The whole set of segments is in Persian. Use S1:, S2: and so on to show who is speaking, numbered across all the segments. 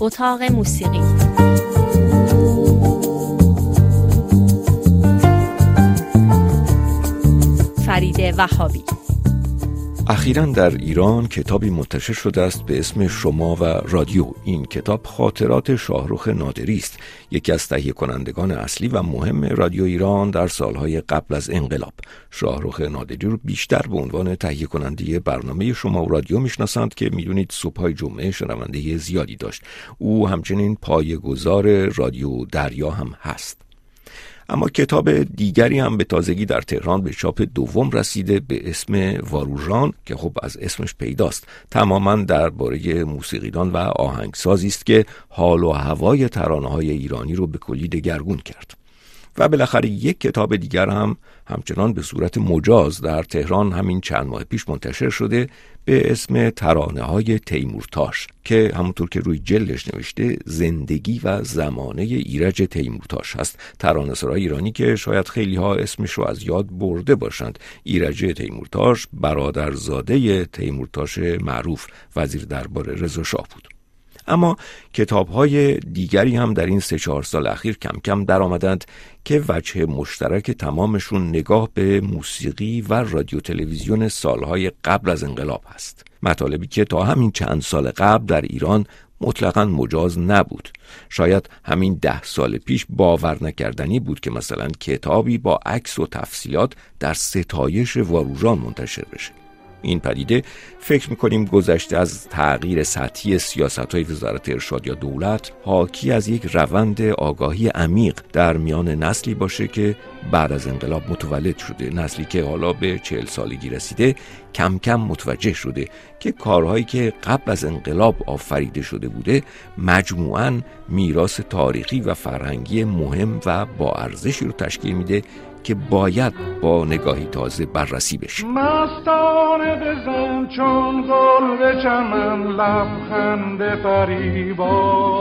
S1: اتاق موسیقی. فرید وهابی.
S2: اخیرا در ایران کتابی منتشر شده است به اسم شما و رادیو. این کتاب خاطرات شاهروخ نادری است. یکی از تهیه کنندگان اصلی و مهم رادیو ایران در سالهای قبل از انقلاب. شاهروخ نادری رو بیشتر به عنوان تهیه کننده برنامه شما و رادیو می‌شناسند که می‌دونید صبحهای جمعه شنونده زیادی داشت. او همچنین پایه‌گذار رادیو دریا هم هست. اما کتاب دیگری هم به تازگی در تهران به چاپ دوم رسیده به اسم واروژان که خب از اسمش پیداست. تماما درباره موسیقیدان و آهنگسازی است که حال و هوای ترانه های ایرانی رو به کلی دگرگون کرد. و بالاخره یک کتاب دیگر هم همچنان به صورت مجاز در تهران همین چند ماه پیش منتشر شده به اسم ترانه های تیمورتاش که همونطور که روی جلدش نوشته زندگی و زمانه ایرج تیمورتاش هست. ترانه سرای ایرانی که شاید خیلی ها اسمش رو از یاد برده باشند. ایرج تیمورتاش برادرزاده تیمورتاش معروف وزیر دربار رضا شاه بود. اما کتاب های دیگری هم در این سه چهار سال اخیر کم کم در آمدند که وجه مشترک تمامشون نگاه به موسیقی و رادیو تلویزیون سالهای قبل از انقلاب هست مطالبی که تا همین چند سال قبل در ایران مطلقا مجاز نبود. شاید همین ده سال پیش باور نکردنی بود که مثلا کتابی با عکس و تفصیلات در ستایش واروژان منتشر بشه. این پدیده. فکر می‌کنیم گذشته از تغییر سطحی سیاست های وزارت ارشاد یا دولت حاکی از یک روند آگاهی عمیق در میان نسلی باشه که بعد از انقلاب متولد شده. نسلی که حالا به چهل سالگی رسیده کم کم متوجه شده که کارهایی که قبل از انقلاب آفریده شده بوده مجموعاً میراث تاریخی و فرهنگی مهم و با ارزشی رو تشکیل میده که باید با نگاهی تازه بررسی بشه.
S3: مستانه بزن چون گل به چمن لبخند فریبا.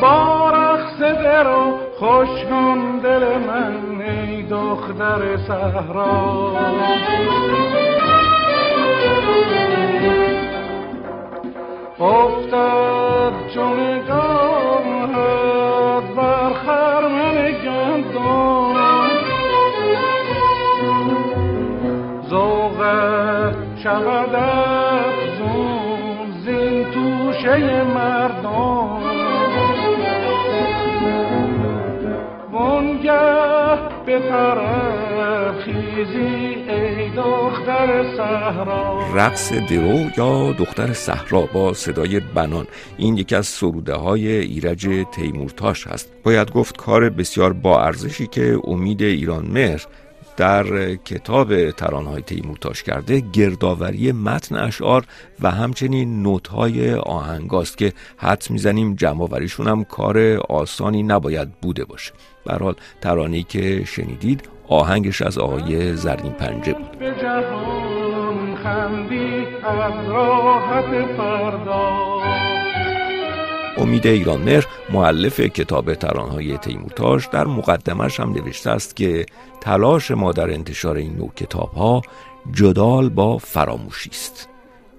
S3: با رقص درو خوش کن دل من ای دختر صحرا. افتاد چون شود افزون زین توشه به طرف ای دختر صحرا.
S2: رقص درو یا دختر صحرا با صدای بنان. این یکی از سروده های ایرج تیمورتاش هست. باید گفت کار بسیار با ارزشی که امید ایران مهر در کتاب ترانهای تیمورتاش کرده گردآوری متن اشعار و همچنین نوتهای آهنگاست که حد می‌زنیم جمعآوریشون هم کار آسانی نباید بوده باشه. حال ترانه‌ای که شنیدید آهنگش از آقای زرین پنجه بود. به جهان خندی از راحت امید ایرانمر معلف کتاب ترانهای تیمورتاش در مقدمش هم نوشته است که تلاش ما در انتشار این نوع کتاب ها جدال با فراموشی است.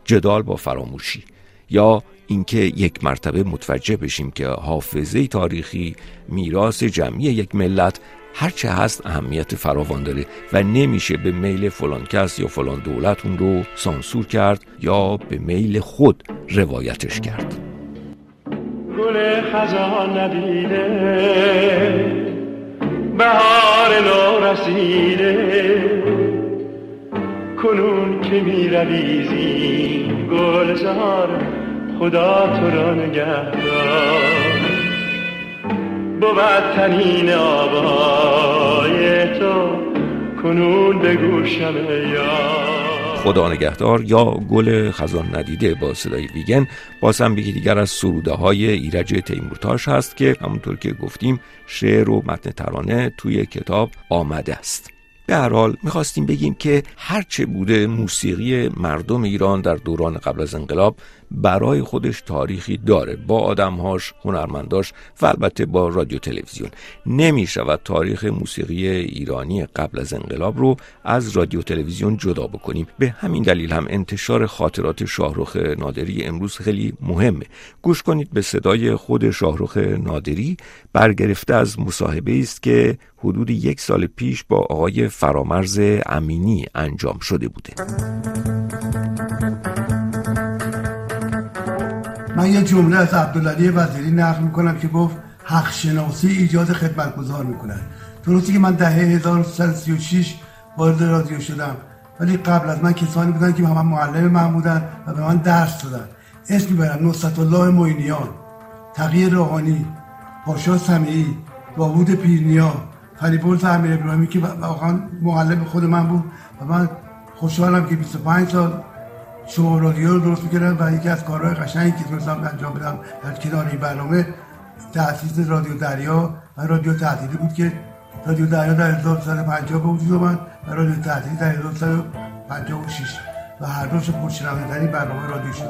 S2: جدال با فراموشی. یا اینکه یک مرتبه متوجه بشیم که حافظه تاریخی میراث جمعی یک ملت هرچه هست اهمیت فراوان داره و نمیشه به میل فلان کس یا فلان دولت اون رو سانسور کرد یا به میل خود روایتش کرد.
S3: گل خزان ندیده. بهار نو رسیده کنون که می رویزی گلزار خدا تو را نگهدار. بود تنین آبای تو کنون به گوشم یار.
S2: خدا نگهدار یا گل خزان ندیده با صدای ویگن باز هم دیگر از سروده های ایرج تیمورتاش هست که همونطور که گفتیم شعر و متن ترانه توی کتاب آمده است. به هر حال می‌خواستیم بگیم که هرچه بوده موسیقی مردم ایران در دوران قبل از انقلاب برای خودش تاریخی داره. با آدمهاش هنرمنداش و البته با رادیو تلویزیون. نمی شود تاریخ موسیقی ایرانی قبل از انقلاب رو از رادیو تلویزیون جدا بکنیم. به همین دلیل هم انتشار خاطرات شاهرخ نادری امروز خیلی مهمه. گوش کنید به صدای خود شاهرخ نادری برگرفته از مصاحبه است که حدود یک سال پیش با آقای فرامرز امینی انجام شده بوده.
S4: من یه جمله از عبدالعلی وزیری نقل می‌کنم که گفت حق شناسی ایجاد خدمتگزار می‌کنن درستی که من دهه 1336 وارد رادیو شدم. ولی قبل از من کسانی بودن که هم معلم من و به من درس دادن. اسم می‌برم نصرت الله تغییر روحانی پاشا سمیعی داوود پیرنیا فریبرز امیر ابراهیمی که واقعا معلم خود من بود. و من خوشحالم که 25 سال شما رادیو رو درست می‌کردم و یکی از کارهای قشنگی که تونستم انجام بدم در کنار این برنامه تأسیس رادیو دریا و رادیو تعطیلی بود که رادیو دریا در 1950 به وجود آمد و رادیو تعطیلی در 1956 و هر دوش پرشنونده برنامه رادیو شد.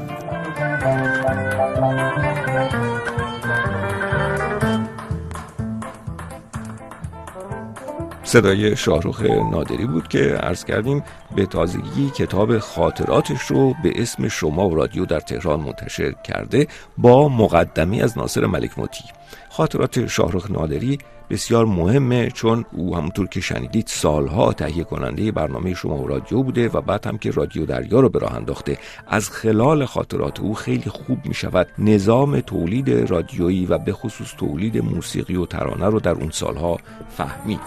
S2: صدای شاهروخ نادری بود که عرض کردیم به تازگی کتاب خاطراتش رو به اسم شما و رادیو در تهران منتشر کرده با مقدمی از ناصر ملک موتی. خاطرات شاهرخ نادری بسیار مهمه چون او همونطور که شنیدید سالها تهیه کننده برنامه شما و رادیو بوده و بعد هم که رادیو دریا رو به راه انداخته. از خلال خاطرات او خیلی خوب می شود نظام تولید رادیویی و به خصوص تولید موسیقی و ترانه رو در اون سالها فهمید.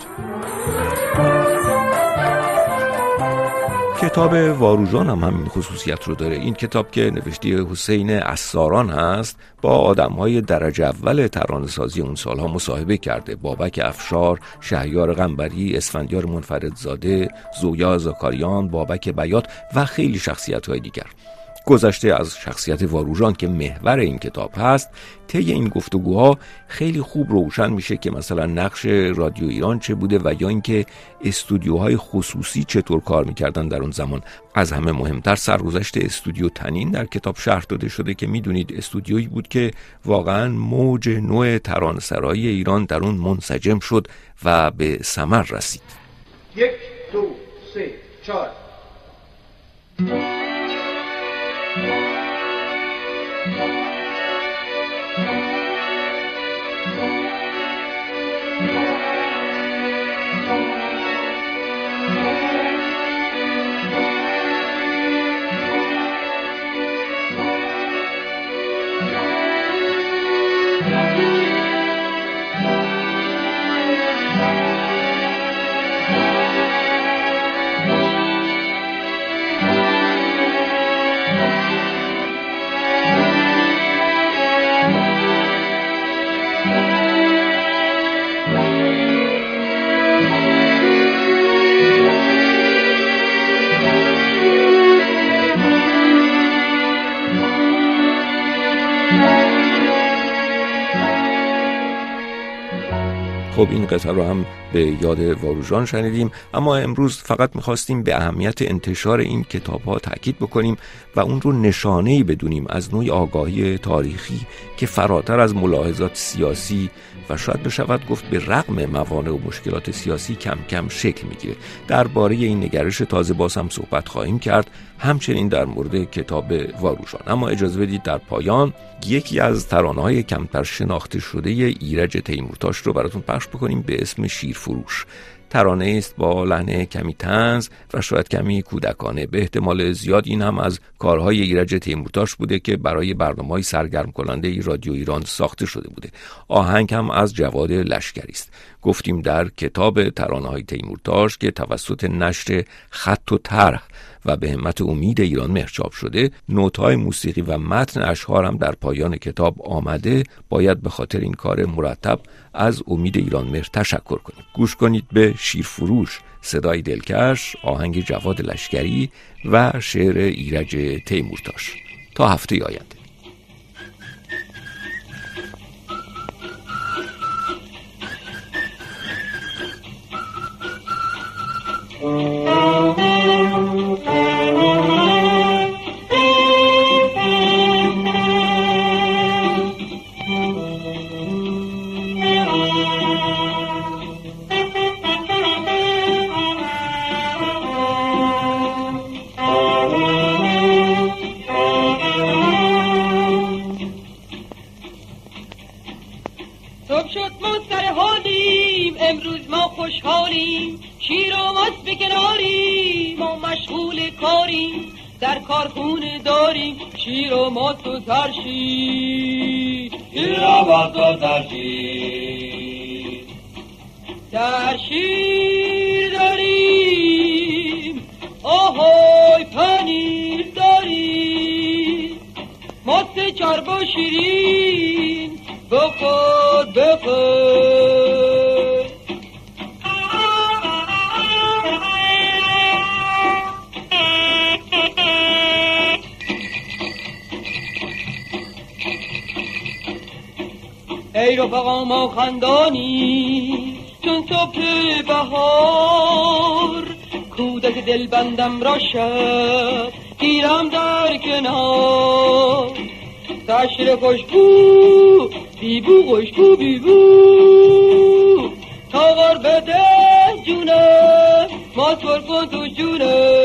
S2: کتاب واروژان هم همین خصوصیت رو داره. این کتاب که نوشته حسین اساران هست با آدم های درجه اول سازی اون سالها مصاحبه کرده. بابک افشار شهیار غنبری اسفندیار منفردزاده زویا زکاریان بابک بیات و خیلی شخصیت های دیگر. گذشته از شخصیت واروژان که محور این کتاب هست طی این گفتگوها خیلی خوب روشن میشه که مثلا نقش رادیو ایران چه بوده و یا اینکه استودیوهای خصوصی چطور کار می‌کردن در اون زمان. از همه مهمتر سرگذشت استودیو تنین در کتاب شرح داده شده که می‌دونید استودیویی بود که واقعا موج نوع ترانسرایی ایران در اون منسجم شد و به ثمر رسید.
S5: یک دو سه چهار. Thank you.
S2: خب این قطعه رو هم به یاد واروژان شنیدیم اما امروز فقط می‌خواستیم به اهمیت انتشار این کتاب ها تاکید بکنیم و اون رو نشانه بدونیم از نوع آگاهی تاریخی که فراتر از ملاحظات سیاسی و شاید بشود گفت به رغم موانع و مشکلات سیاسی کم کم شکل می‌گیره. درباره این نگرش تازه باز هم صحبت خواهیم کرد همچنین در مورد کتاب واروشان. اما اجازه بدید در پایان یکی از ترانه های کمتر شناخته شده ایرج تیمورتاش رو براتون پخش بکنیم به اسم شیرفروش. ترانه است با لحن کمی تنز و شاید کمی کودکانه. به احتمال زیاد این هم از کارهای ایرج تیمورتاش بوده که برای برنامه های سرگرم کننده ای رادیو ایران ساخته شده بوده. آهنگ هم از جواد لشکری است. گفتیم در کتاب ترانه های تیمورتاش که توسط نشر خط و طرح و به همت امید ایران مرچاپ شده نوتهای موسیقی و متن اشعار هم در پایان کتاب آمده. باید به خاطر این کار مرتب از امید ایران مهر تشکر کنیم. گوش کنید به شیرفروش صدای دلکش آهنگ جواد لشکری و شعر ایرج تیمورتاش. تا هفته آینده.
S6: خوشحالیم شیر و ماست بکناریم ما مشغول کاریم در کارخونه داریم شیر و ماست و ترشید
S3: شیر و ماست و ترشید
S6: در شیر داریم آهای پنیر داریم. ماست چرب و شیرین بخور بخور رفقا ما خندانی. چون صبح بهار کودک دل بندم را شب گیرم در کنار. تشر خوشبو بیبو خوشبو بیبو. تا بده جونه ما کن تو جونه.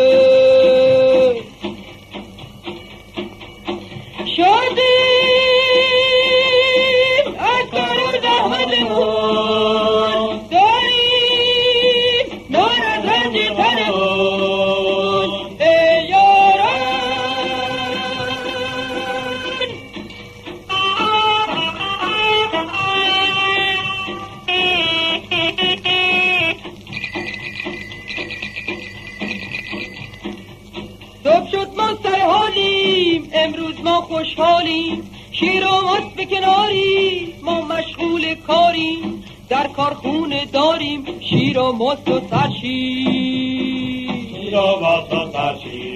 S6: ماست به کناری ما مشغول کاریم در کارخونه داریم شیر و ماست و سرشیر
S3: شیر و ماست و ترشید